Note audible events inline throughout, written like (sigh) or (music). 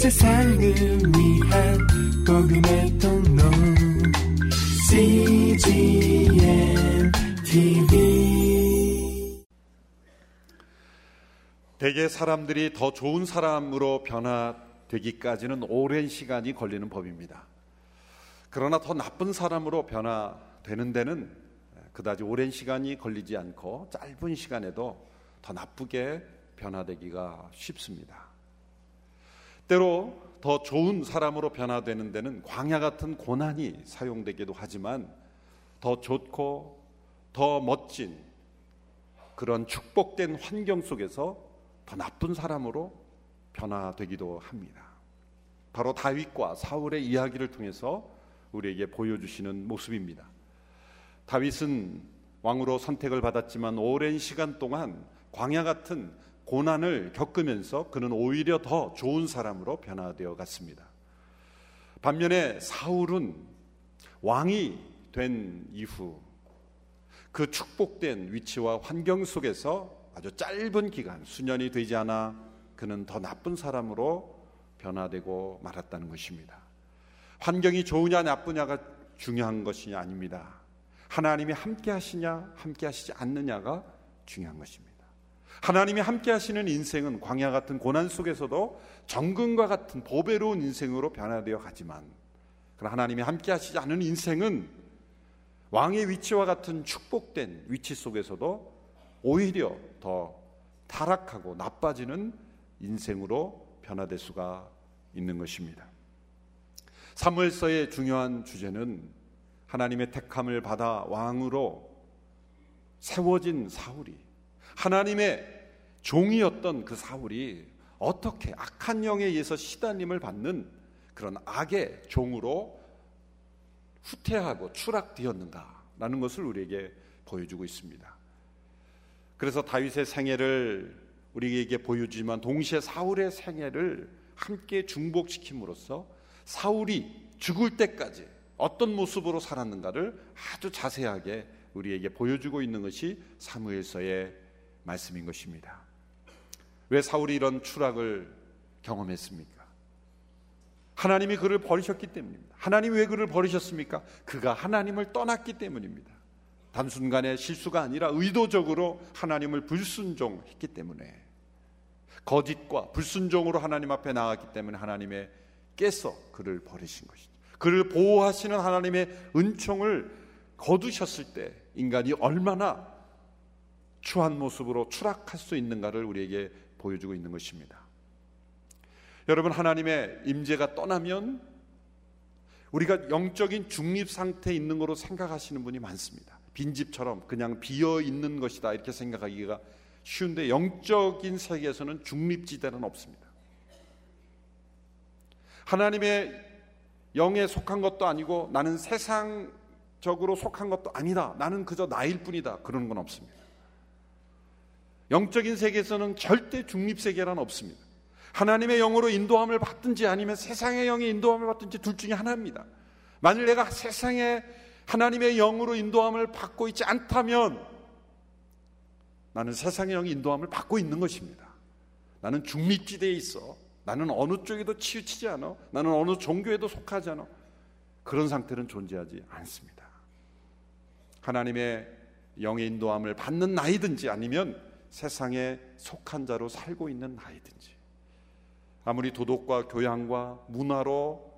세상을 위한 복음의 통로 CGM TV 대개 사람들이 더 좋은 사람으로 변화되기까지는 오랜 시간이 걸리는 법입니다. 그러나 더 나쁜 사람으로 변화되는 데는 그다지 오랜 시간이 걸리지 않고 짧은 시간에도 더 나쁘게 변화되기가 쉽습니다. 때로 더 좋은 사람으로 변화되는 데는 광야 같은 고난이 사용되기도 하지만 더 좋고 더 멋진 그런 축복된 환경 속에서 더 나쁜 사람으로 변화되기도 합니다. 바로 다윗과 사울의 이야기를 통해서 우리에게 보여주시는 모습입니다. 다윗은 왕으로 선택을 받았지만 오랜 시간 동안 광야 같은 고난을 겪으면서 그는 오히려 더 좋은 사람으로 변화되어 갔습니다. 반면에 사울은 왕이 된 이후 그 축복된 위치와 환경 속에서 아주 짧은 기간, 수년이 되지 않아 그는 더 나쁜 사람으로 변화되고 말았다는 것입니다. 환경이 좋으냐 나쁘냐가 중요한 것이 아닙니다. 하나님이 함께 하시냐, 함께 하시지 않느냐가 중요한 것입니다. 하나님이 함께 하시는 인생은 광야 같은 고난 속에서도 정금과 같은 보배로운 인생으로 변화되어 가지만 그러나 하나님이 함께 하시지 않은 인생은 왕의 위치와 같은 축복된 위치 속에서도 오히려 더 타락하고 나빠지는 인생으로 변화될 수가 있는 것입니다. 사무엘서의 중요한 주제는 하나님의 택함을 받아 왕으로 세워진 사울이 하나님의 종이었던 그 사울이 어떻게 악한 영에 의해서 시달림을 받는 그런 악의 종으로 후퇴하고 추락되었는가라는 것을 우리에게 보여주고 있습니다. 그래서 다윗의 생애를 우리에게 보여주지만 동시에 사울의 생애를 함께 중복시킴으로써 사울이 죽을 때까지 어떤 모습으로 살았는가를 아주 자세하게 우리에게 보여주고 있는 것이 사무엘서의 말씀인 것입니다. 왜 사울이 이런 추락을 경험했습니까? 하나님이 그를 버리셨기 때문입니다. 하나님이 왜 그를 버리셨습니까? 그가 하나님을 떠났기 때문입니다. 단순간의 실수가 아니라 의도적으로 하나님을 불순종했기 때문에 거짓과 불순종으로 하나님 앞에 나갔기 때문에 하나님의 깨서 그를 버리신 것이죠. 그를 보호하시는 하나님의 은총을 거두셨을 때 인간이 얼마나 추한 모습으로 추락할 수 있는가를 우리에게 보여주고 있는 것입니다. 여러분 하나님의 임재가 떠나면 우리가 영적인 중립 상태에 있는 거로 생각하시는 분이 많습니다. 빈집처럼 그냥 비어 있는 것이다 이렇게 생각하기가 쉬운데 영적인 세계에서는 중립지대는 없습니다. 하나님의 영에 속한 것도 아니고 나는 세상적으로 속한 것도 아니다. 나는 그저 나일 뿐이다. 그런 건 없습니다. 영적인 세계에서는 절대 중립 세계란 없습니다. 하나님의 영으로 인도함을 받든지 아니면 세상의 영의 인도함을 받든지 둘 중에 하나입니다. 만일 내가 세상의 하나님의 영으로 인도함을 받고 있지 않다면 나는 세상의 영의 인도함을 받고 있는 것입니다. 나는 중립지대에 있어. 나는 어느 쪽에도 치우치지 않아. 나는 어느 종교에도 속하지 않아. 그런 상태는 존재하지 않습니다. 하나님의 영의 인도함을 받는 나이든지 아니면 세상에 속한 자로 살고 있는 나이든지 아무리 도덕과 교양과 문화로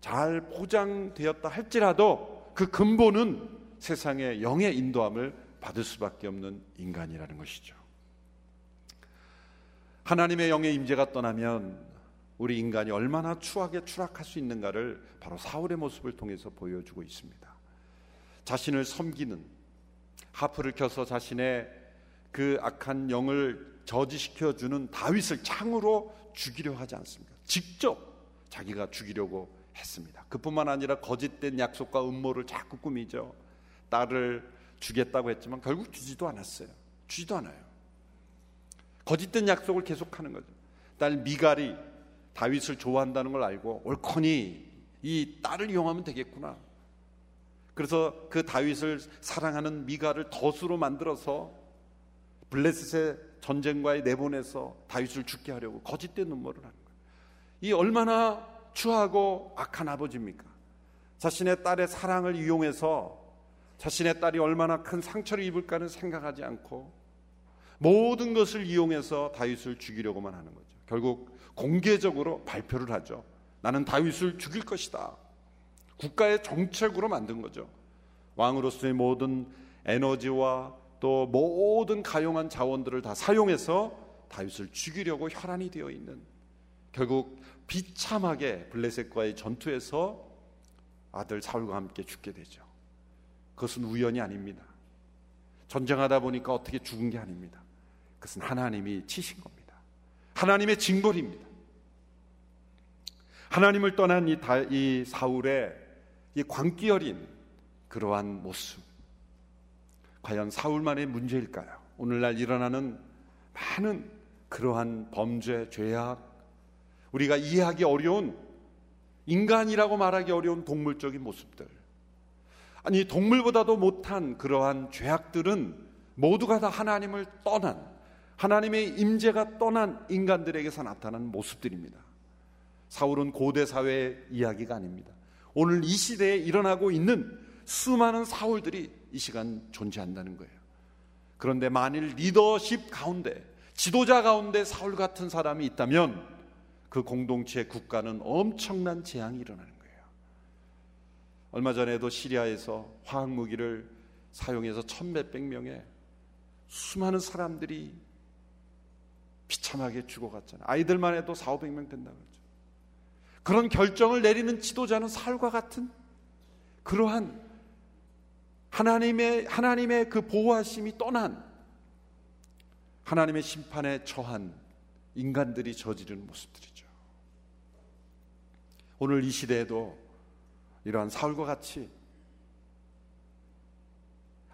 잘 포장되었다 할지라도 그 근본은 세상의 영의 인도함을 받을 수밖에 없는 인간이라는 것이죠. 하나님의 영의 임재가 떠나면 우리 인간이 얼마나 추하게 추락할 수 있는가를 바로 사울의 모습을 통해서 보여주고 있습니다. 자신을 섬기는 하프를 켜서 자신의 그 악한 영을 저지시켜 주는 다윗을 창으로 죽이려 하지 않습니다. 직접 자기가 죽이려고 했습니다. 그뿐만 아니라 거짓된 약속과 음모를 자꾸 꾸미죠. 딸을 주겠다고 했지만 결국 주지도 않았어요. 주지도 않아요. 거짓된 약속을 계속하는 거죠. 딸 미갈이 다윗을 좋아한다는 걸 알고 옳거니 이 딸을 이용하면 되겠구나. 그래서 그 다윗을 사랑하는 미갈을 덫으로 만들어서 블레셋의 전쟁과의 내보내서 다윗을 죽게 하려고 거짓된 음모를 하는 거예요. 이 얼마나 추하고 악한 아버지입니까? 자신의 딸의 사랑을 이용해서 자신의 딸이 얼마나 큰 상처를 입을까는 생각하지 않고 모든 것을 이용해서 다윗을 죽이려고만 하는 거죠. 결국 공개적으로 발표를 하죠. 나는 다윗을 죽일 것이다. 국가의 정책으로 만든 거죠. 왕으로서의 모든 에너지와 또 모든 가용한 자원들을 다 사용해서 다윗을 죽이려고 혈안이 되어 있는 결국 비참하게 블레셋과의 전투에서 아들 사울과 함께 죽게 되죠. 그것은 우연이 아닙니다. 전쟁하다 보니까 어떻게 죽은 게 아닙니다. 그것은 하나님이 치신 겁니다. 하나님의 징벌입니다. 하나님을 떠난 이, 다, 이 사울의 이 광기 어린 그러한 모습. 과연 사울만의 문제일까요? 오늘날 일어나는 많은 그러한 범죄, 죄악, 우리가 이해하기 어려운 인간이라고 말하기 어려운 동물적인 모습들. 아니, 동물보다도 못한 그러한 죄악들은 모두가 다 하나님을 떠난, 하나님의 임재가 떠난 인간들에게서 나타난 모습들입니다. 사울은 고대 사회의 이야기가 아닙니다. 오늘 이 시대에 일어나고 있는 수많은 사울들이 이 시간 존재한다는 거예요. 그런데 만일 리더십 가운데, 지도자 가운데 사울 같은 사람이 있다면 그 공동체 국가는 엄청난 재앙이 일어나는 거예요. 얼마 전에도 시리아에서 화학 무기를 사용해서 천몇백 명의 수많은 사람들이 비참하게 죽어갔잖아요. 아이들만 해도 4, 500명 된다 그러죠. 그런 결정을 내리는 지도자는 사울과 같은 그러한 하나님의 하나님의 그 보호하심이 떠난 하나님의 심판에 처한 인간들이 저지르는 모습들이죠. 오늘 이 시대에도 이러한 사울과 같이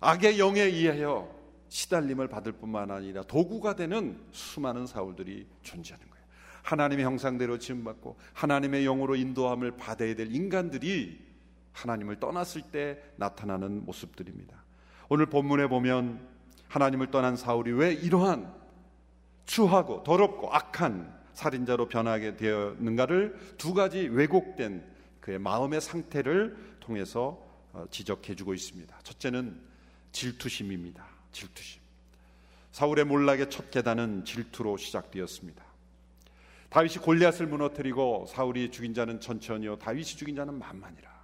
악의 영에 의하여 시달림을 받을 뿐만 아니라 도구가 되는 수많은 사울들이 존재하는 거예요. 하나님의 형상대로 지음받고 하나님의 영으로 인도함을 받아야 될 인간들이 하나님을 떠났을 때 나타나는 모습들입니다. 오늘 본문에 보면 하나님을 떠난 사울이 왜 이러한 추하고 더럽고 악한 살인자로 변하게 되었는가를 두 가지 왜곡된 그의 마음의 상태를 통해서 어, 지적해 주고 있습니다. 첫째는 질투심입니다. 질투심. 사울의 몰락의 첫 계단은 질투로 시작되었습니다. 다윗이 골리앗을 무너뜨리고 사울이 죽인 자는 천천히요 다윗이 죽인 자는 만만이라.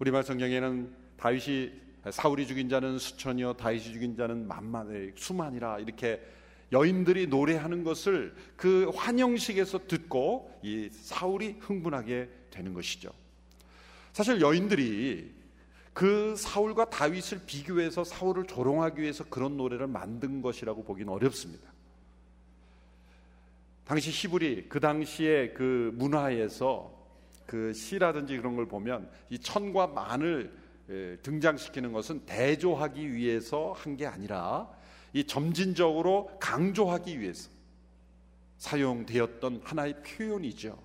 우리말 성경에는 다윗이 사울이 죽인 자는 수천이요 다윗이 죽인 자는 만만의 수만이라 이렇게 여인들이 노래하는 것을 그 환영식에서 듣고 이 사울이 흥분하게 되는 것이죠. 사실 여인들이 그 사울과 다윗을 비교해서 사울을 조롱하기 위해서 그런 노래를 만든 것이라고 보기는 어렵습니다. 당시 히브리 그 당시에 그 문화에서 그 시라든지 그런 걸 보면 이 천과 만을 등장시키는 것은 대조하기 위해서 한 게 아니라 이 점진적으로 강조하기 위해서 사용되었던 하나의 표현이죠.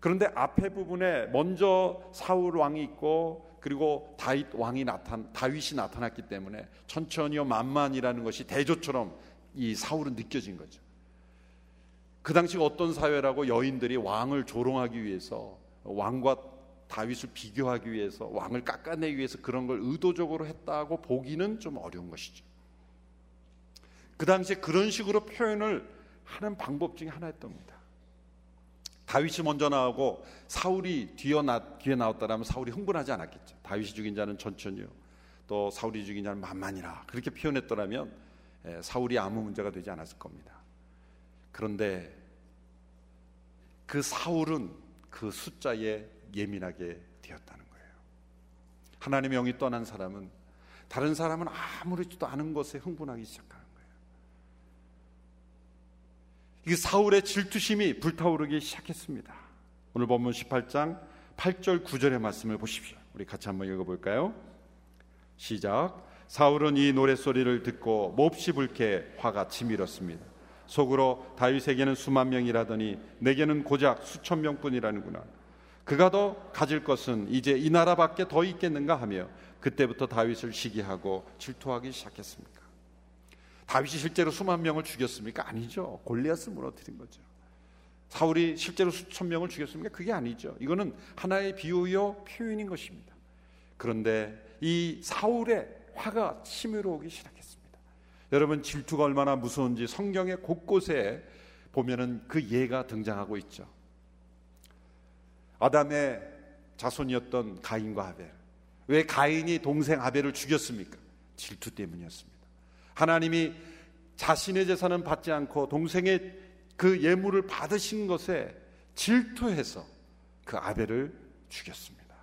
그런데 앞에 부분에 먼저 사울 왕이 있고 그리고 다윗 왕이 나타 다윗이 나타났기 때문에 천천히요 만만이라는 것이 대조처럼 이 사울은 느껴진 거죠. 그 당시 어떤 사회라고 여인들이 왕을 조롱하기 위해서 왕과 다윗을 비교하기 위해서 왕을 깎아내기 위해서 그런 걸 의도적으로 했다고 보기는 좀 어려운 것이죠. 그 당시에 그런 식으로 표현을 하는 방법 중에 하나였던 겁니다. 다윗이 먼저 나오고 사울이 뒤에, 나, 뒤에 나왔다라면 사울이 흥분하지 않았겠죠. 다윗이 죽인 자는 천천히요. 또 사울이 죽인 자는 만만이라. 그렇게 표현했더라면 사울이 아무 문제가 되지 않았을 겁니다. 그런데 그 사울은 그 숫자에 예민하게 되었다는 거예요. 하나님의 영이 떠난 사람은 다른 사람은 아무렇지도 않은 것에 흥분하기 시작합니다. 이 사울의 질투심이 불타오르기 시작했습니다. 오늘 본문 18장 8절 9절의 말씀을 보십시오. 우리 같이 한번 읽어볼까요? 시작. 사울은 이 노랫소리를 듣고 몹시 불쾌 화가 치밀었습니다. 속으로 다윗에게는 수만 명이라더니 내게는 고작 수천 명뿐이라는구나. 그가 더 가질 것은 이제 이 나라밖에 더 있겠는가 하며 그때부터 다윗을 시기하고 질투하기 시작했습니다. 다윗이 실제로 수만 명을 죽였습니까? 아니죠. 골리앗을 무너뜨린 거죠. 사울이 실제로 수천 명을 죽였습니까? 그게 아니죠. 이거는 하나의 비유요 표현인 것입니다. 그런데 이 사울의 화가 치밀어 오기 시작했습니다. 여러분 질투가 얼마나 무서운지 성경의 곳곳에 보면은 그 예가 등장하고 있죠. 아담의 자손이었던 가인과 아벨. 왜 가인이 동생 아벨을 죽였습니까? 질투 때문이었습니다. 하나님이 자신의 재산은 받지 않고 동생의 그 예물을 받으신 것에 질투해서 그 아벨을 죽였습니다.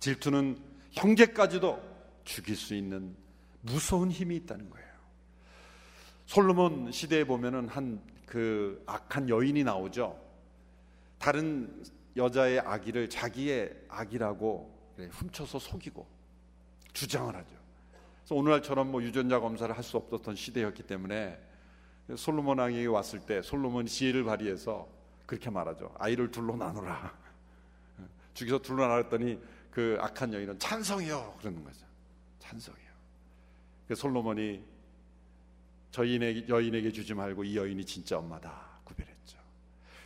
질투는 형제까지도 죽일 수 있는 무서운 힘이 있다는 거예요. 솔로몬 시대에 보면은 한 그 악한 여인이 나오죠. 다른 여자의 아기를 자기의 아기라고 훔쳐서 속이고 주장을 하죠. 그래서 오늘날처럼 뭐 유전자 검사를 할 수 없었던 시대였기 때문에 솔로몬 왕이 왔을 때 솔로몬이 지혜를 발휘해서 그렇게 말하죠. 아이를 둘로 나누라. (laughs) 죽여서 둘로 나눴더니 그 악한 여인은 찬성이요 그러는 거죠. 찬성이요. 그 솔로몬이 저 여인에게 주지 말고 이 여인이 진짜 엄마다 구별했죠.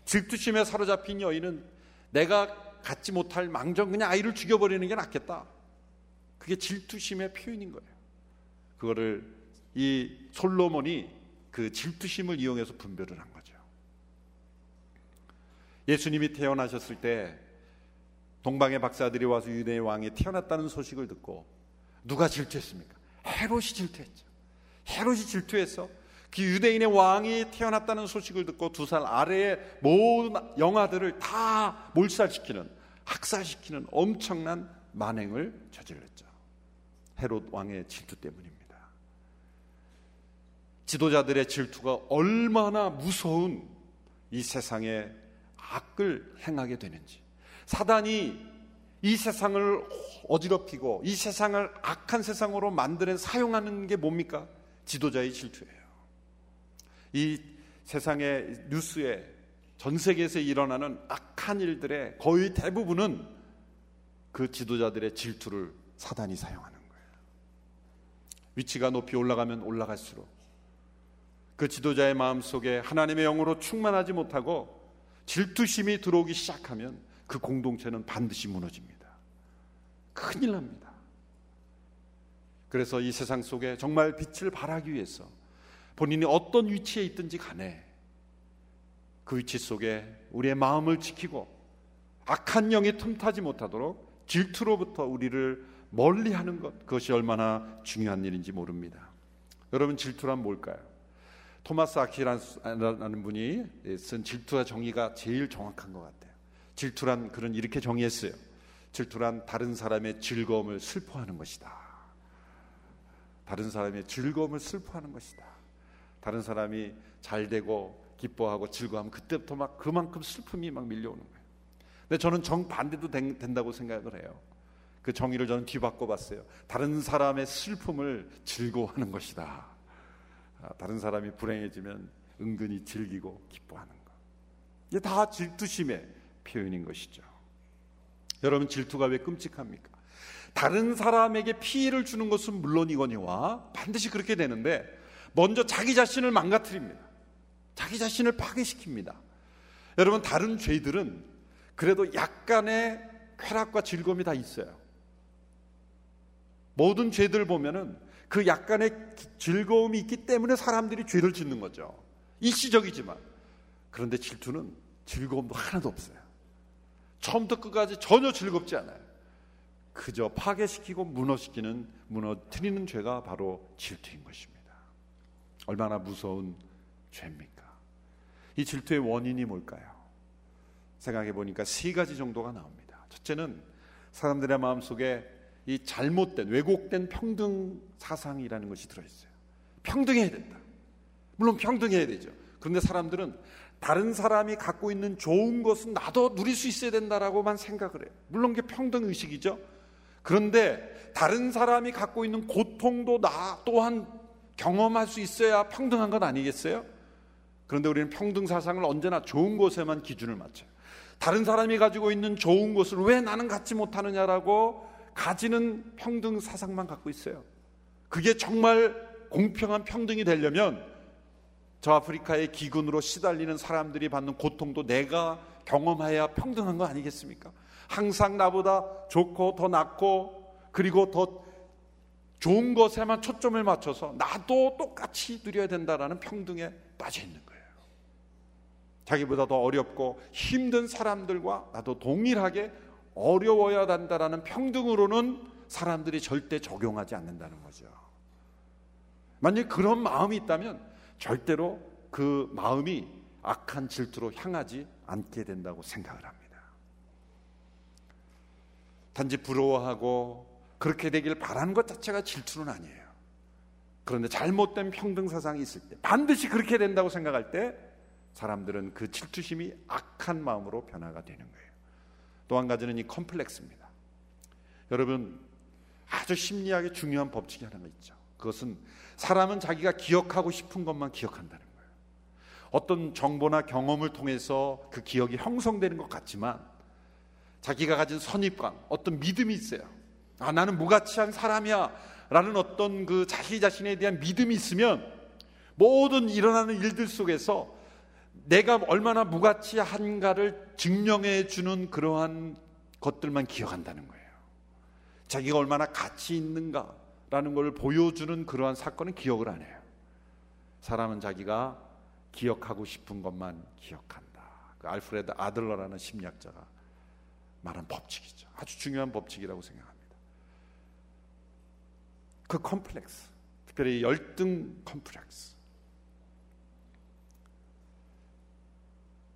질투심에 사로잡힌 여인은 내가 갖지 못할 망정 그냥 아이를 죽여버리는 게 낫겠다. 그게 질투심의 표현인 거예요. 그거를 이 솔로몬이 그 질투심을 이용해서 분별을 한 거죠. 예수님이 태어나셨을 때 동방의 박사들이 와서 유대의 왕이 태어났다는 소식을 듣고 누가 질투했습니까? 헤롯이 질투했죠. 헤롯이 질투해서 그 유대인의 왕이 태어났다는 소식을 듣고 두 살 아래의 모든 영아들을 다 몰살시키는 학살시키는 엄청난 만행을 저질렀죠. 헤롯 왕의 질투 때문입니다. 지도자들의 질투가 얼마나 무서운 이 세상에 악을 행하게 되는지 사단이 이 세상을 어지럽히고 이 세상을 악한 세상으로 만드는 사용하는 게 뭡니까? 지도자의 질투예요. 이 세상의 뉴스에 전 세계에서 일어나는 악한 일들의 거의 대부분은 그 지도자들의 질투를 사단이 사용하는 거예요. 위치가 높이 올라가면 올라갈수록 그 지도자의 마음 속에 하나님의 영으로 충만하지 못하고 질투심이 들어오기 시작하면 그 공동체는 반드시 무너집니다. 큰일 납니다. 그래서 이 세상 속에 정말 빛을 발하기 위해서 본인이 어떤 위치에 있든지 간에 그 위치 속에 우리의 마음을 지키고 악한 영이 틈타지 못하도록 질투로부터 우리를 멀리 하는 것 그것이 얼마나 중요한 일인지 모릅니다. 여러분 질투란 뭘까요? 토마스 아키라는 분이 쓴 질투와 정의가 제일 정확한 것 같아요. 질투란 그런 이렇게 정의했어요. 질투란 다른 사람의 즐거움을 슬퍼하는 것이다. 다른 사람의 즐거움을 슬퍼하는 것이다. 다른 사람이 잘 되고 기뻐하고 즐거워하면 그때부터 막 그만큼 슬픔이 막 밀려오는 거예요. 근데 저는 정 반대도 된다고 생각을 해요. 그 정의를 저는 뒤바꿔 봤어요. 다른 사람의 슬픔을 즐거워하는 것이다. 아, 다른 사람이 불행해지면 은근히 즐기고 기뻐하는 것. 이게 다 질투심의 표현인 것이죠. 여러분 질투가 왜 끔찍합니까? 다른 사람에게 피해를 주는 것은 물론이거니와 반드시 그렇게 되는데 먼저 자기 자신을 망가뜨립니다. 자기 자신을 파괴시킵니다. 여러분 다른 죄들은 그래도 약간의 쾌락과 즐거움이 다 있어요. 모든 죄들 보면은 그 약간의 즐거움이 있기 때문에 사람들이 죄를 짓는 거죠. 일시적이지만 그런데 질투는 즐거움도 하나도 없어요. 처음부터 끝까지 전혀 즐겁지 않아요. 그저 파괴시키고 무너시키는 무너뜨리는 죄가 바로 질투인 것입니다. 얼마나 무서운 죄입니까? 이 질투의 원인이 뭘까요? 생각해 보니까 세 가지 정도가 나옵니다. 첫째는 사람들의 마음속에 이 잘못된 왜곡된 평등 사상이라는 것이 들어 있어요. 평등해야 된다. 물론 평등해야 되죠. 그런데 사람들은 다른 사람이 갖고 있는 좋은 것은 나도 누릴 수 있어야 된다라고만 생각을 해요. 물론 그게 평등 의식이죠. 그런데 다른 사람이 갖고 있는 고통도 나 또한 경험할 수 있어야 평등한 것 아니겠어요? 그런데 우리는 평등 사상을 언제나 좋은 것에만 기준을 맞춰요. 다른 사람이 가지고 있는 좋은 것을 왜 나는 갖지 못하느냐라고 가지는 평등 사상만 갖고 있어요. 그게 정말 공평한 평등이 되려면 저 아프리카의 기근으로 시달리는 사람들이 받는 고통도 내가 경험해야 평등한 거 아니겠습니까? 항상 나보다 좋고 더 낫고 그리고 더 좋은 것에만 초점을 맞춰서 나도 똑같이 누려야 된다라는 평등에 빠져 있는 거예요. 자기보다 더 어렵고 힘든 사람들과 나도 동일하게 어려워야 한다라는 평등으로는 사람들이 절대 적용하지 않는다는 거죠. 만약 그런 마음이 있다면 절대로 그 마음이 악한 질투로 향하지 않게 된다고 생각을 합니다. 단지 부러워하고 그렇게 되길 바라는 것 자체가 질투는 아니에요. 그런데 잘못된 평등 사상이 있을 때 반드시 그렇게 된다고 생각할 때 사람들은 그 질투심이 악한 마음으로 변화가 되는 거예요. 또 한 가지는 이 컴플렉스입니다. 여러분 아주 심리학에 중요한 법칙이 하나가 있죠. 그것은 사람은 자기가 기억하고 싶은 것만 기억한다는 거예요. 어떤 정보나 경험을 통해서 그 기억이 형성되는 것 같지만 자기가 가진 선입관, 어떤 믿음이 있어요. 아, 나는 무가치한 사람이야. 라는 어떤 그 자기 자신에 대한 믿음이 있으면 모든 일어나는 일들 속에서 내가 얼마나 무가치한가를 증명해 주는 그러한 것들만 기억한다는 거예요. 자기가 얼마나 가치 있는가 라는 걸 보여주는 그러한 사건은 기억을 안 해요. 사람은 자기가 기억하고 싶은 것만 기억한다. 그 알프레드 아들러라는 심리학자가 말한 법칙이죠. 아주 중요한 법칙이라고 생각합니다. 그 컴플렉스, 특별히 열등 컴플렉스.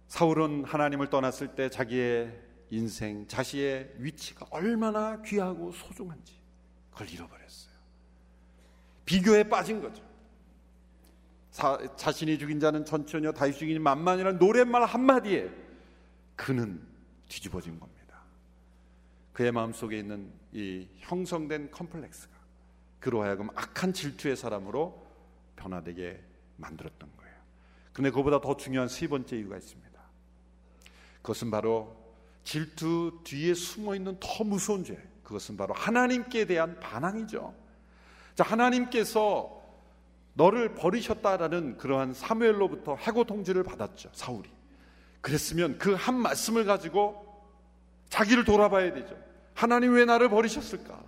사울은 하나님을 떠났을 때 자기의 인생, 자신의 위치가 얼마나 귀하고 소중한지 그걸 잃어버렸어요. 비교에 빠진 거죠. 사, 자신이 죽인 자는 천천이요, 다윗이 죽인 만만이라는 노랫말 한마디에 그는 뒤집어진 겁니다. 그의 마음속에 있는 이 형성된 컴플렉스가 그로 하여금 악한 질투의 사람으로 변화되게 만들었던 거예요. 그런데 그보다 더 중요한 세 번째 이유가 있습니다. 그것은 바로 질투 뒤에 숨어 있는 더 무서운 죄. 그것은 바로 하나님께 대한 반항이죠. 자, 하나님께서 너를 버리셨다라는 그러한 사무엘로부터 해고 통지를 받았죠. 사울이. 그랬으면 그 한 말씀을 가지고 자기를 돌아봐야 되죠. 하나님 왜 나를 버리셨을까?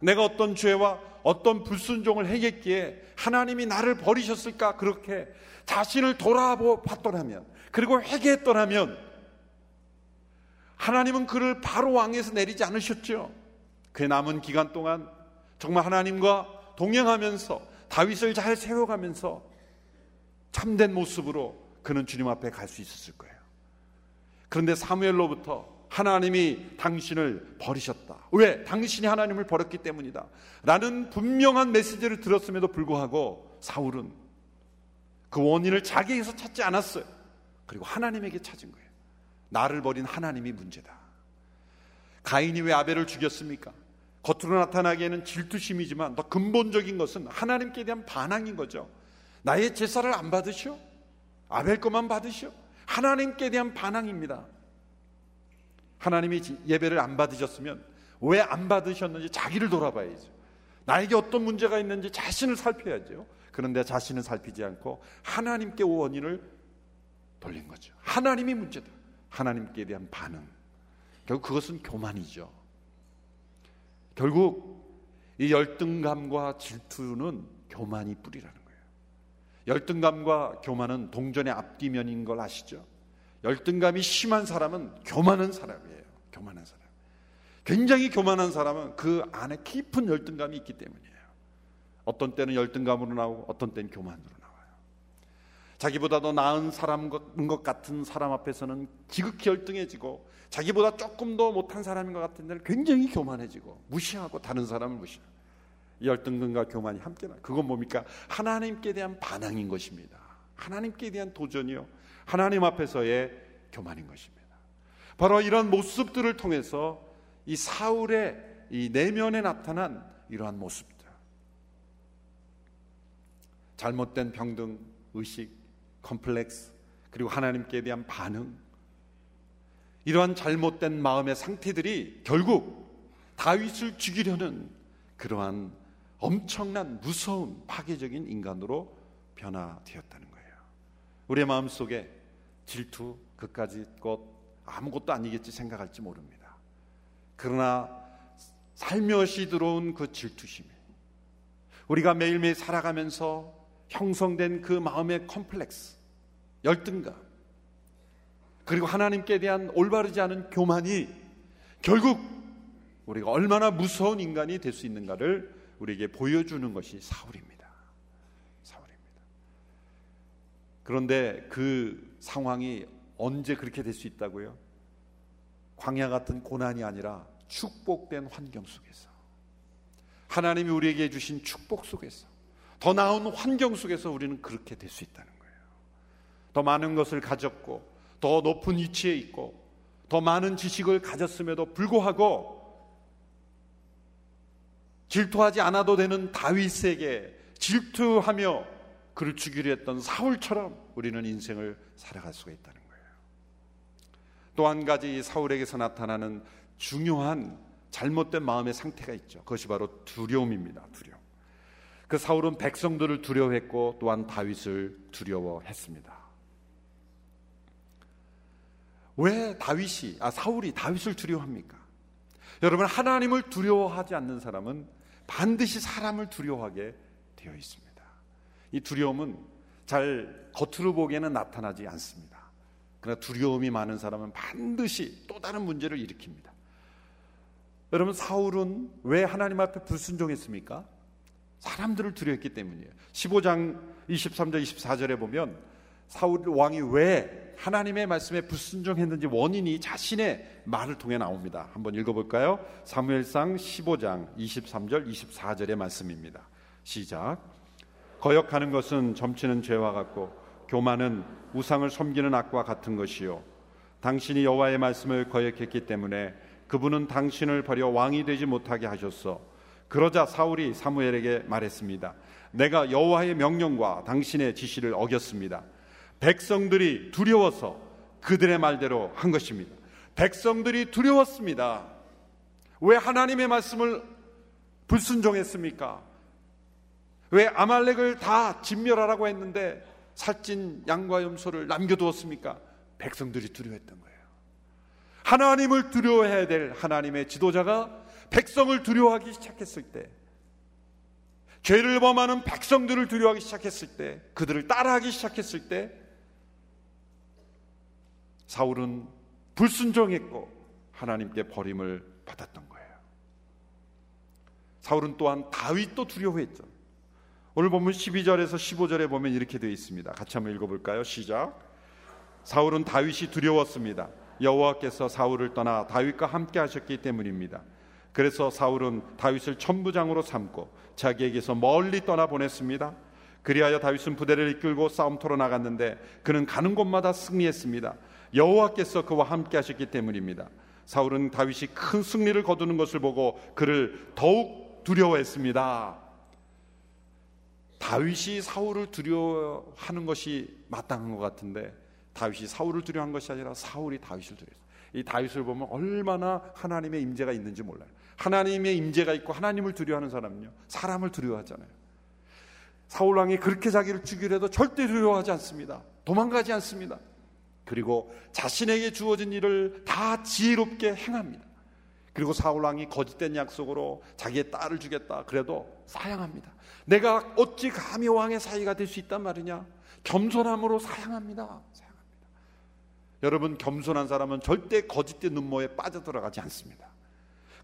내가 어떤 죄와 어떤 불순종을 행했기에 하나님이 나를 버리셨을까? 그렇게 자신을 돌아봤더라면, 그리고 회개했더라면, 하나님은 그를 바로 왕에서 내리지 않으셨죠. 그 남은 기간 동안 정말 하나님과 동행하면서 다윗을 잘 세워가면서 참된 모습으로 그는 주님 앞에 갈 수 있었을 거예요. 그런데 사무엘로부터 하나님이 당신을 버리셨다. 왜? 당신이 하나님을 버렸기 때문이다. 라는 분명한 메시지를 들었음에도 불구하고 사울은 그 원인을 자기에게서 찾지 않았어요. 그리고 하나님에게 찾은 거예요. 나를 버린 하나님이 문제다. 가인이 왜 아벨을 죽였습니까? 겉으로 나타나기에는 질투심이지만 더 근본적인 것은 하나님께 대한 반항인 거죠. 나의 제사를 안 받으시오? 아벨 것만 받으시오? 하나님께 대한 반항입니다. 하나님이 예배를 안 받으셨으면 왜 안 받으셨는지 자기를 돌아봐야죠. 나에게 어떤 문제가 있는지 자신을 살펴야죠. 그런데 자신을 살피지 않고 하나님께 원인을 돌린 거죠. 하나님이 문제다. 하나님께 대한 반응. 결국 그것은 교만이죠. 결국 이 열등감과 질투는 교만이 뿌리라는 거예요. 열등감과 교만은 동전의 앞뒤면인 걸 아시죠? 열등감이 심한 사람은 교만한 사람이에요. 교만한 사람. 굉장히 교만한 사람은 그 안에 깊은 열등감이 있기 때문이에요. 어떤 때는 열등감으로 나오고 어떤 때는 교만으로 나와요. 자기보다 더 나은 사람인 것 같은 사람 앞에서는 지극히 열등해지고 자기보다 조금 더 못한 사람인 것 같은 데는 굉장히 교만해지고 무시하고 다른 사람을 무시하고 열등감과 교만이 함께 나. 그건 뭡니까? 하나님께 대한 반항인 것입니다. 하나님께 대한 도전이요. 하나님 앞에서의 교만인 것입니다. 바로 이런 모습들을 통해서 이 사울의 이 내면에 나타난 이러한 모습들. 잘못된 평등 의식, 컴플렉스, 그리고 하나님께 대한 반응. 이러한 잘못된 마음의 상태들이 결국 다윗을 죽이려는 그러한 엄청난 무서운 파괴적인 인간으로 변화되었다는 거예요. 우리의 마음 속에 질투, 그까지 것 아무것도 아니겠지 생각할지 모릅니다. 그러나 살며시 들어온 그 질투심이 우리가 매일매일 살아가면서 형성된 그 마음의 컴플렉스, 열등감, 그리고 하나님께 대한 올바르지 않은 교만이 결국 우리가 얼마나 무서운 인간이 될 수 있는가를 우리에게 보여주는 것이 사울입니다. 사울입니다. 그런데 그 상황이 언제 그렇게 될 수 있다고요? 광야 같은 고난이 아니라 축복된 환경 속에서 하나님이 우리에게 주신 축복 속에서 더 나은 환경 속에서 우리는 그렇게 될 수 있다는 거예요. 더 많은 것을 가졌고 더 높은 위치에 있고 더 많은 지식을 가졌음에도 불구하고 질투하지 않아도 되는 다윗에게 질투하며 그를 죽이려 했던 사울처럼 우리는 인생을 살아갈 수가 있다는 거예요. 또 한 가지 사울에게서 나타나는 중요한 잘못된 마음의 상태가 있죠. 그것이 바로 두려움입니다. 두려움. 그 사울은 백성들을 두려워했고 또한 다윗을 두려워했습니다. 왜 다윗이 아 사울이 다윗을 두려워합니까? 여러분 하나님을 두려워하지 않는 사람은 반드시 사람을 두려워하게 되어 있습니다. 이 두려움은 잘 겉으로 보기에는 나타나지 않습니다. 그러나 두려움이 많은 사람은 반드시 또 다른 문제를 일으킵니다. 여러분 사울은 왜 하나님 앞에 불순종했습니까? 사람들을 두려웠기 때문이에요. 15장 23절 24절에 보면 사울 왕이 왜 하나님의 말씀에 불순종했는지 원인이 자신의 말을 통해 나옵니다. 한번 읽어볼까요? 사무엘상 15장 23절 24절의 말씀입니다. 시작. 거역하는 것은 점치는 죄와 같고 교만은 우상을 섬기는 악과 같은 것이요. 당신이 여호와의 말씀을 거역했기 때문에 그분은 당신을 버려 왕이 되지 못하게 하셨어. 그러자 사울이 사무엘에게 말했습니다. 내가 여호와의 명령과 당신의 지시를 어겼습니다. 백성들이 두려워서 그들의 말대로 한 것입니다. 백성들이 두려웠습니다. 왜 하나님의 말씀을 불순종했습니까? 왜 아말렉을 다 진멸하라고 했는데 살찐 양과 염소를 남겨두었습니까? 백성들이 두려워했던 거예요. 하나님을 두려워해야 될 하나님의 지도자가 백성을 두려워하기 시작했을 때, 죄를 범하는 백성들을 두려워하기 시작했을 때, 그들을 따라하기 시작했을 때, 사울은 불순종했고 하나님께 버림을 받았던 거예요. 사울은 또한 다윗도 두려워했죠. 오늘 보면 12절에서 15절에 보면 이렇게 되어 있습니다. 같이 한번 읽어볼까요? 시작. 사울은 다윗이 두려웠습니다. 여호와께서 사울을 떠나 다윗과 함께 하셨기 때문입니다. 그래서 사울은 다윗을 천부장으로 삼고 자기에게서 멀리 떠나 보냈습니다. 그리하여 다윗은 부대를 이끌고 싸움터로 나갔는데 그는 가는 곳마다 승리했습니다. 여호와께서 그와 함께 하셨기 때문입니다. 사울은 다윗이 큰 승리를 거두는 것을 보고 그를 더욱 두려워했습니다. 다윗이 사울을 두려워하는 것이 마땅한 것 같은데 다윗이 사울을 두려워한 것이 아니라 사울이 다윗을 두려워했어요. 이 다윗을 보면 얼마나 하나님의 임재가 있는지 몰라요. 하나님의 임재가 있고 하나님을 두려워하는 사람은요. 사람을 두려워하잖아요. 사울 왕이 그렇게 자기를 죽이려 도 절대 두려워하지 않습니다. 도망가지 않습니다. 그리고 자신에게 주어진 일을 다 지혜롭게 행합니다. 그리고 사울 왕이 거짓된 약속으로 자기의 딸을 주겠다. 그래도 사양합니다. 내가 어찌 감히 왕의 사이가 될 수 있단 말이냐? 겸손함으로 사양합니다. 사양합니다. 여러분 겸손한 사람은 절대 거짓된 음모에 빠져들어가지 않습니다.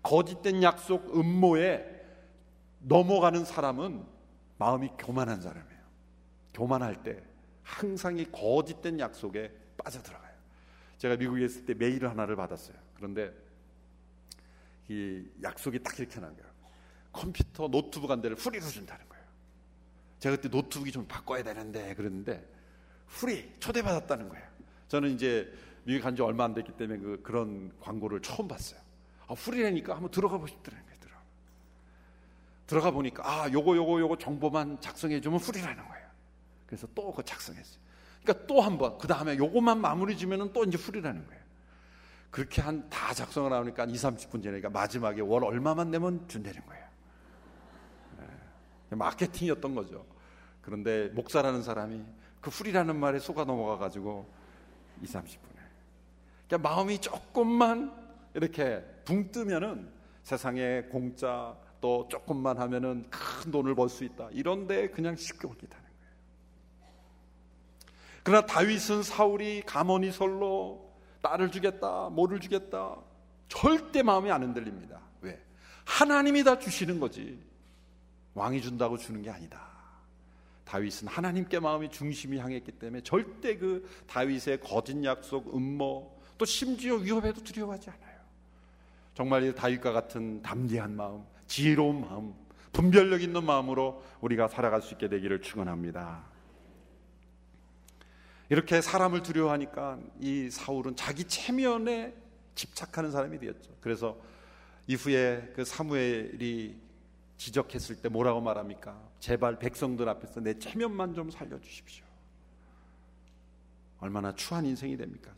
거짓된 약속 음모에 넘어가는 사람은 마음이 교만한 사람이에요. 교만할 때 항상 이 거짓된 약속에 빠져들어가요. 제가 미국에 있을 때 메일 하나를 받았어요. 그런데 이 약속이 딱 이렇게 난 거예요. 컴퓨터 노트북 한 대를 free로 준다는 거예요. 제가 그때 노트북이 좀 바꿔야 되는데 그랬는데 free 초대받았다는 거예요. 저는 이제 미국 간 지 얼마 안 됐기 때문에 그, 그런 광고를 처음 봤어요. 아, free라니까 한번 들어가 보고 싶더라는 거예요. 들어가. 들어가 보니까 아 요거 요거 요거 정보만 작성해 주면 free라는 거예요. 그래서 또 그거 작성했어요. 그러니까 또 한 번, 그 다음에 요것만 마무리 지면은 또 이제 free라는 거예요. 그렇게 한 다 작성을 하니까 2, 30분 지나니까 마지막에 월 얼마만 내면 준다는 거예요. 네. 마케팅이었던 거죠. 그런데 목사라는 사람이 그 훌이라는 말에 속아 넘어가 가지고 2, 30분에. 그러니까 마음이 조금만 이렇게 붕 뜨면은 세상에 공짜 또 조금만 하면은 큰 돈을 벌 수 있다. 이런데 그냥 쉽게 거예요. 그러나 다윗은 사울이 가머니 설로 딸을 주겠다, 뭐를 주겠다. 절대 마음이 안 흔들립니다. 왜? 하나님이 다 주시는 거지. 왕이 준다고 주는 게 아니다. 다윗은 하나님께 마음이 중심이 향했기 때문에 절대 그 다윗의 거짓 약속, 음모, 또 심지어 위협에도 두려워하지 않아요. 정말 다윗과 같은 담대한 마음, 지혜로운 마음, 분별력 있는 마음으로 우리가 살아갈 수 있게 되기를 축원합니다. 이렇게 사람을 두려워하니까 이 사울은 자기 체면에 집착하는 사람이 되었죠. 그래서 이후에 그 사무엘이 지적했을 때 뭐라고 말합니까? 제발 백성들 앞에서 내 체면만 좀 살려주십시오. 얼마나 추한 인생이 됩니까?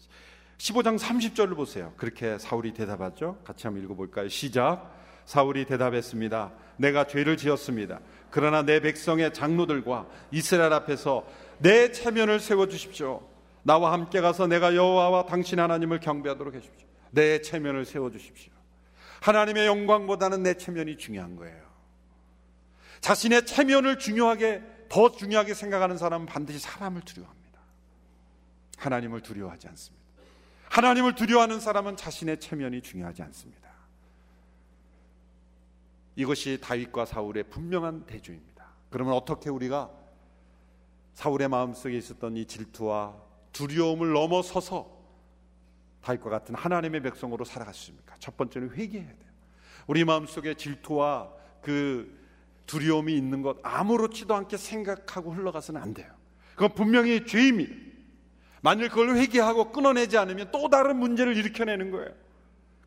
15장 30절을 보세요. 그렇게 사울이 대답하죠. 같이 한번 읽어볼까요? 시작. 사울이 대답했습니다. 내가 죄를 지었습니다. 그러나 내 백성의 장로들과 이스라엘 앞에서 내 체면을 세워 주십시오. 나와 함께 가서 내가 여호와와 당신 하나님을 경배하도록 해 주십시오. 내 체면을 세워 주십시오. 하나님의 영광보다는 내 체면이 중요한 거예요. 자신의 체면을 중요하게 더 중요하게 생각하는 사람은 반드시 사람을 두려워합니다. 하나님을 두려워하지 않습니다. 하나님을 두려워하는 사람은 자신의 체면이 중요하지 않습니다. 이것이 다윗과 사울의 분명한 대조입니다. 그러면 어떻게 우리가 사울의 마음속에 있었던 이 질투와 두려움을 넘어서서 다윗과 같은 하나님의 백성으로 살아갈 수 있습니까? 첫 번째는 회개해야 돼요. 우리 마음속에 질투와 그 두려움이 있는 것 아무렇지도 않게 생각하고 흘러가서는 안 돼요. 그건 분명히 죄입니다. 만일 그걸 회개하고 끊어내지 않으면 또 다른 문제를 일으켜내는 거예요.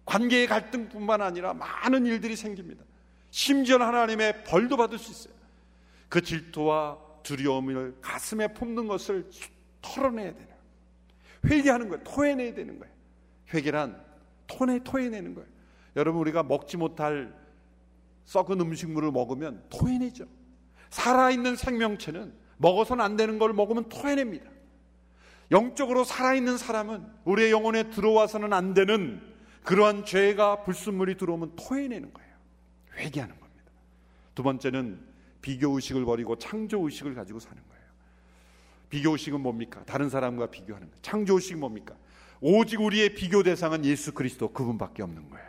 관계의 갈등뿐만 아니라 많은 일들이 생깁니다. 심지어 하나님의 벌도 받을 수 있어요. 그 질투와 두려움을 가슴에 품는 것을 털어내야 되는 회개하는 거예요. 토해내야 되는 거예요. 회개란 토내 토해내는 거예요. 여러분 우리가 먹지 못할 썩은 음식물을 먹으면 토해내죠. 살아있는 생명체는 먹어서는 안 되는 걸 먹으면 토해냅니다. 영적으로 살아있는 사람은 우리의 영혼에 들어와서는 안 되는 그러한 죄가 불순물이 들어오면 토해내는 거예요. 회개하는 겁니다. 두 번째는 비교 의식을 버리고 창조 의식을 가지고 사는 거예요. 비교 의식은 뭡니까? 다른 사람과 비교하는 거예요. 창조 의식은 뭡니까? 오직 우리의 비교 대상은 예수 그리스도 그분밖에 없는 거예요.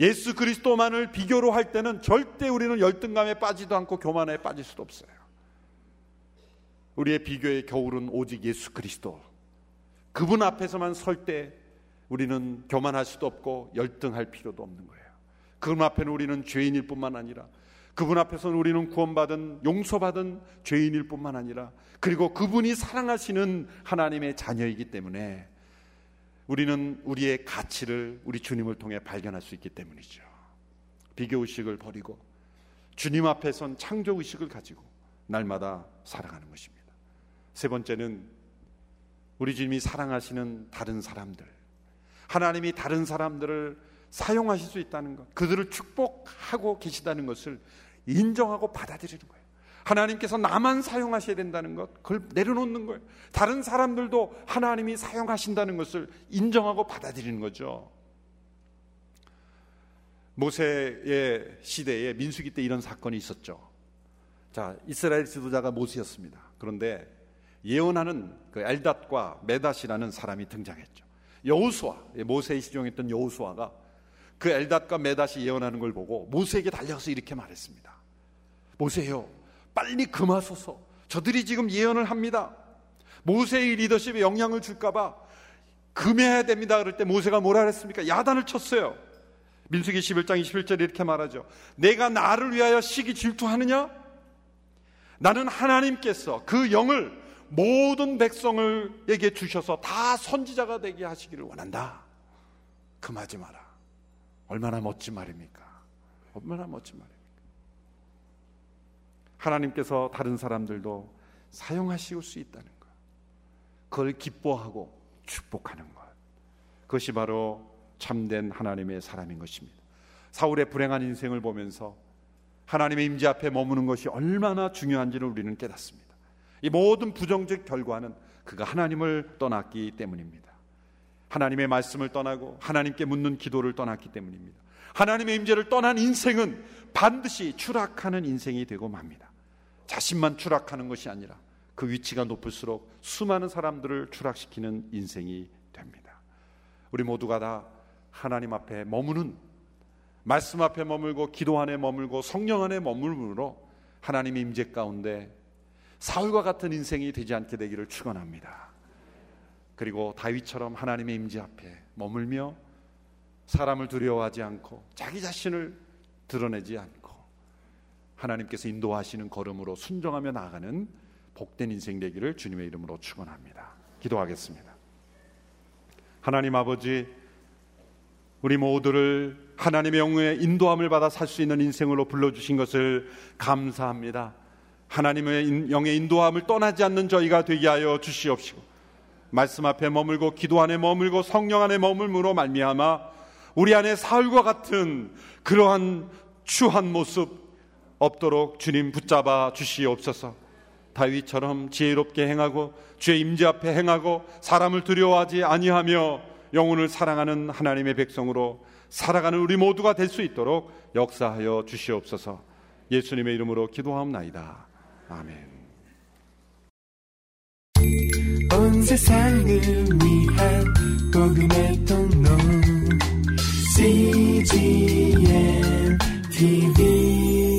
예수 그리스도만을 비교로 할 때는 절대 우리는 열등감에 빠지도 않고 교만에 빠질 수도 없어요. 우리의 비교의 겨울은 오직 예수 그리스도. 그분 앞에서만 설 때 우리는 교만할 수도 없고 열등할 필요도 없는 거예요. 그분 앞에는 우리는 죄인일 뿐만 아니라 그분 앞에서는 우리는 구원받은 용서받은 죄인일 뿐만 아니라 그리고 그분이 사랑하시는 하나님의 자녀이기 때문에 우리는 우리의 가치를 우리 주님을 통해 발견할 수 있기 때문이죠. 비교 의식을 버리고 주님 앞에 선 창조 의식을 가지고 날마다 살아가는 것입니다. 세 번째는 우리 주님이 사랑하시는 다른 사람들, 하나님이 다른 사람들을 사용하실 수 있다는 것, 그들을 축복하고 계시다는 것을 인정하고 받아들이는 거예요. 하나님께서 나만 사용하셔야 된다는 것, 그걸 내려놓는 거예요. 다른 사람들도 하나님이 사용하신다는 것을 인정하고 받아들이는 거죠. 모세의 시대에 민수기 때 이런 사건이 있었죠. 자, 이스라엘 지도자가 모세였습니다. 그런데 예언하는 그 엘닷과 메닷이라는 사람이 등장했죠. 여우수아, 모세의 시종했던 여우수아가 그 엘닷과 메닷이 예언하는 걸 보고 모세에게 달려가서 이렇게 말했습니다. 모세요, 빨리 금하소서. 저들이 지금 예언을 합니다. 모세의 리더십에 영향을 줄까봐 금해야 됩니다. 그럴 때 모세가 뭐라 그랬습니까? 야단을 쳤어요. 민수기 11장 21절에 이렇게 말하죠. 내가 나를 위하여 시기 질투하느냐? 나는 하나님께서 그 영을 모든 백성을에게 주셔서 다 선지자가 되게 하시기를 원한다. 금하지 마라. 얼마나 멋진 말입니까? 얼마나 멋진 말입니까? 하나님께서 다른 사람들도 사용하실 수 있다는 것. 그걸 기뻐하고 축복하는 것. 그것이 바로 참된 하나님의 사람인 것입니다. 사울의 불행한 인생을 보면서 하나님의 임재 앞에 머무는 것이 얼마나 중요한지를 우리는 깨닫습니다. 이 모든 부정적 결과는 그가 하나님을 떠났기 때문입니다. 하나님의 말씀을 떠나고 하나님께 묻는 기도를 떠났기 때문입니다. 하나님의 임재를 떠난 인생은 반드시 추락하는 인생이 되고 맙니다. 자신만 추락하는 것이 아니라 그 위치가 높을수록 수많은 사람들을 추락시키는 인생이 됩니다. 우리 모두가 다 하나님 앞에 머무는 말씀 앞에 머물고 기도 안에 머물고 성령 안에 머물므로 하나님의 임재 가운데 사울과 같은 인생이 되지 않게 되기를 축원합니다. 그리고 다윗처럼 하나님의 임재 앞에 머물며 사람을 두려워하지 않고 자기 자신을 드러내지 않고 하나님께서 인도하시는 걸음으로 순종하며 나아가는 복된 인생 되기를 주님의 이름으로 축원합니다. 기도하겠습니다. 하나님 아버지 우리 모두를 하나님의 영의 인도함을 받아 살 수 있는 인생으로 불러 주신 것을 감사합니다. 하나님의 영의 인도함을 떠나지 않는 저희가 되게 하여 주시옵시고 말씀 앞에 머물고 기도 안에 머물고 성령 안에 머물므로 말미암아 우리 안에 사울과 같은 그러한 추한 모습 없도록 주님 붙잡아 주시옵소서. 다윗처럼 지혜롭게 행하고 주의 임재 앞에 행하고 사람을 두려워하지 아니하며 영혼을 사랑하는 하나님의 백성으로 살아가는 우리 모두가 될 수 있도록 역사하여 주시옵소서. 예수님의 이름으로 기도하옵나이다. 아멘. 온 세상을 위한 복음의 통로 CGM TV